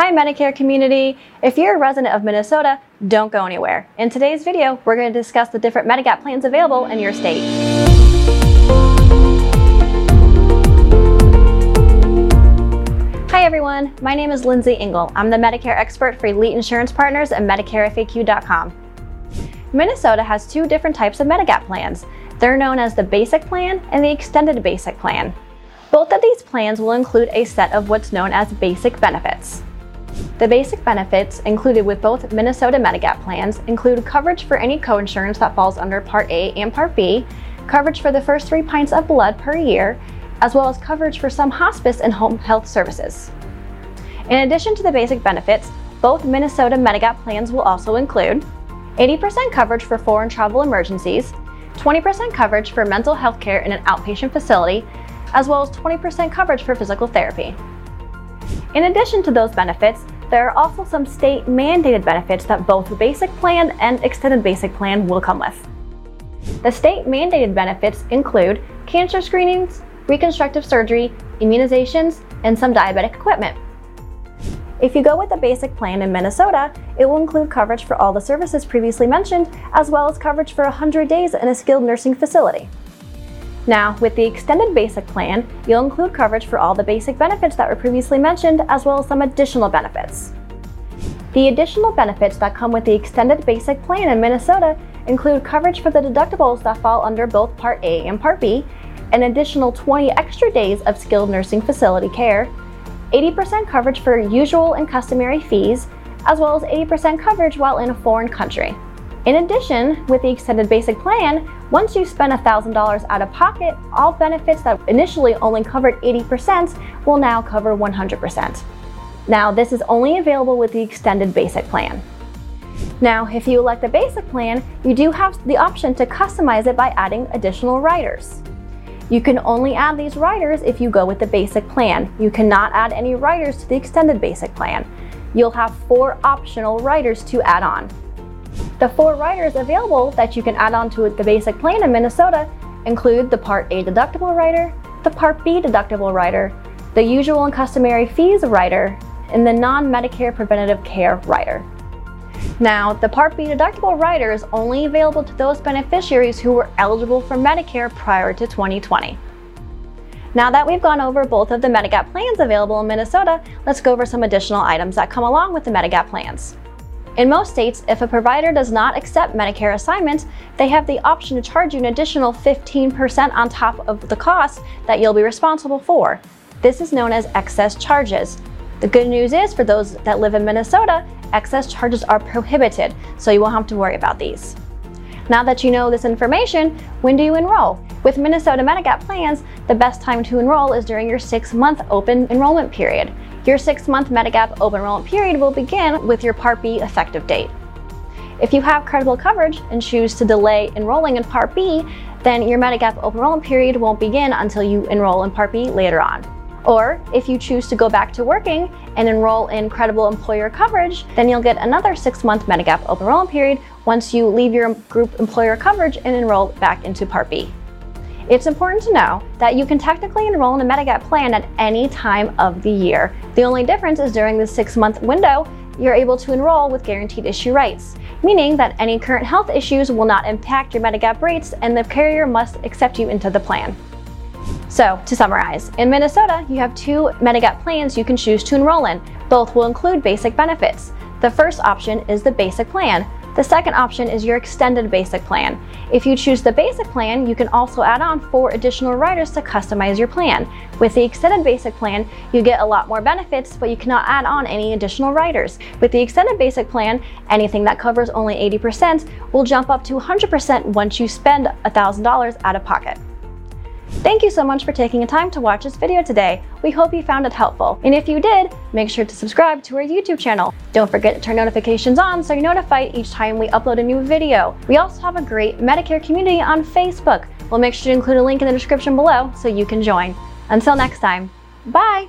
Hi Medicare community! If you're a resident of Minnesota, don't go anywhere. In today's video, we're going to discuss the different Medigap plans available in your state. Hi everyone, my name is Lindsay Engel. I'm the Medicare expert for Elite Insurance Partners and MedicareFAQ.com. Minnesota has two different types of Medigap plans. They're known as the Basic Plan and the Extended Basic Plan. Both of these plans will include a set of what's known as basic benefits. The basic benefits included with both Minnesota Medigap plans include coverage for any coinsurance that falls under Part A and Part B, coverage for the first three pints of blood per year, as well as coverage for some hospice and home health services. In addition to the basic benefits, both Minnesota Medigap plans will also include 80% coverage for foreign travel emergencies, 20% coverage for mental health care in an outpatient facility, as well as 20% coverage for physical therapy. In addition to those benefits, there are also some state mandated benefits that both the basic plan and extended basic plan will come with. The state mandated benefits include cancer screenings, reconstructive surgery, immunizations, and some diabetic equipment. If you go with the basic plan in Minnesota, it will include coverage for all the services previously mentioned, as well as coverage for 100 days in a skilled nursing facility. Now, with the extended basic plan, you'll include coverage for all the basic benefits that were previously mentioned, as well as some additional benefits. The additional benefits that come with the extended basic plan in Minnesota include coverage for the deductibles that fall under both Part A and Part B, an additional 20 extra days of skilled nursing facility care, 80% coverage for usual and customary fees, as well as 80% coverage while in a foreign country. In addition, with the extended basic plan, once you spend $1,000 out of pocket, all benefits that initially only covered 80% will now cover 100%. Now, this is only available with the extended basic plan. Now, if you elect the basic plan, you do have the option to customize it by adding additional riders. You can only add these riders if you go with the basic plan. You cannot add any riders to the extended basic plan. You'll have four optional riders to add on. The four riders available that you can add on to the basic plan in Minnesota include the Part A deductible rider, the Part B deductible rider, the usual and customary fees rider, and the non-Medicare preventative care rider. Now, the Part B deductible rider is only available to those beneficiaries who were eligible for Medicare prior to 2020. Now that we've gone over both of the Medigap plans available in Minnesota, let's go over some additional items that come along with the Medigap plans. In most states, if a provider does not accept Medicare assignments, they have the option to charge you an additional 15% on top of the cost that you'll be responsible for. This is known as excess charges. The good news is for those that live in Minnesota, excess charges are prohibited, so you won't have to worry about these. Now that you know this information, when do you enroll? With Minnesota Medigap plans, the best time to enroll is during your six month open enrollment period. Your six month Medigap open enrollment period will begin with your Part B effective date. If you have credible coverage and choose to delay enrolling in Part B, then your Medigap open enrollment period won't begin until you enroll in Part B later on. Or if you choose to go back to working and enroll in credible employer coverage, then you'll get another six month Medigap open enrollment period once you leave your group employer coverage and enroll back into Part B. It's important to know that you can technically enroll in a Medigap plan at any time of the year. The only difference is during the six month window, you're able to enroll with guaranteed issue rights, meaning that any current health issues will not impact your Medigap rates and the carrier must accept you into the plan. So, to summarize, in Minnesota, you have two Medigap plans you can choose to enroll in. Both will include basic benefits. The first option is the basic plan, the second option is your extended basic plan. If you choose the basic plan, you can also add on four additional riders to customize your plan. With the extended basic plan, you get a lot more benefits, but you cannot add on any additional riders. With the extended basic plan, anything that covers only 80% will jump up to 100% once you spend $1,000 out of pocket. Thank you so much for taking the time to watch this video today. We hope you found it helpful. And if you did, make sure to subscribe to our YouTube channel. Don't forget to turn notifications on so you're notified each time we upload a new video. We also have a great Medicare community on Facebook. We'll make sure to include a link in the description below so you can join. Until next time, bye!